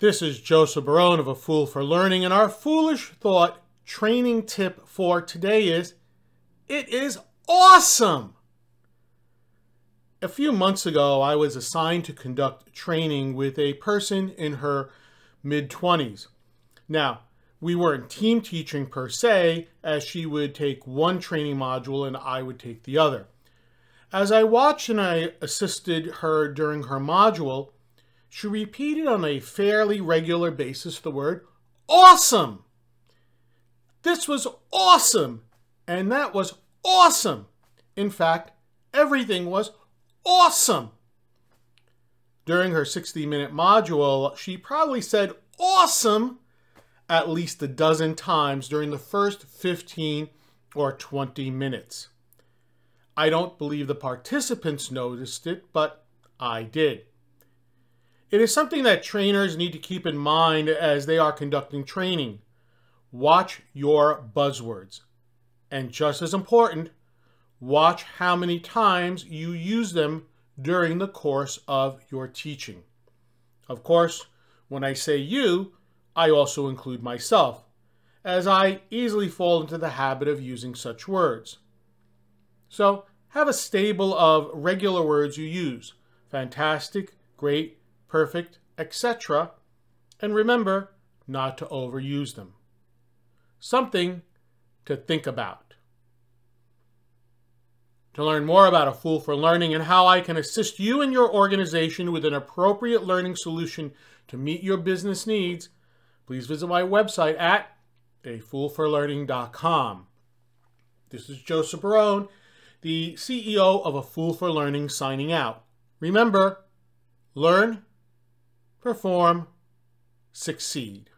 This is Joseph Barone of A Fool for Learning, and our foolish thought training tip for today is it is awesome. A few months ago, I was assigned to conduct training with a person in her mid 20s. Now, we weren't team teaching per se, as she would take one training module and I would take the other. As I watched and I assisted her during her module, she repeated on a fairly regular basis the word awesome. This was awesome, and that was awesome. In fact, everything was awesome. During her 60 minute module, she probably said awesome at least a dozen times during the first 15 or 20 minutes. I don't believe the participants noticed it, but I did. It is something that trainers need to keep in mind as they are conducting training. Watch your buzzwords. And just as important, watch how many times you use them during the course of your teaching. Of course, when I say you, I also include myself, as I easily fall into the habit of using such words. So, have a stable of regular words you use fantastic, great, perfect, etc. And remember not to overuse them. Something to think about. To learn more about A Fool for Learning and how I can assist you and your organization with an appropriate learning solution to meet your business needs, please visit my website at afoolforlearning.com. This is Joseph Barone, the CEO of A Fool for Learning, signing out. Remember, learn perform, succeed.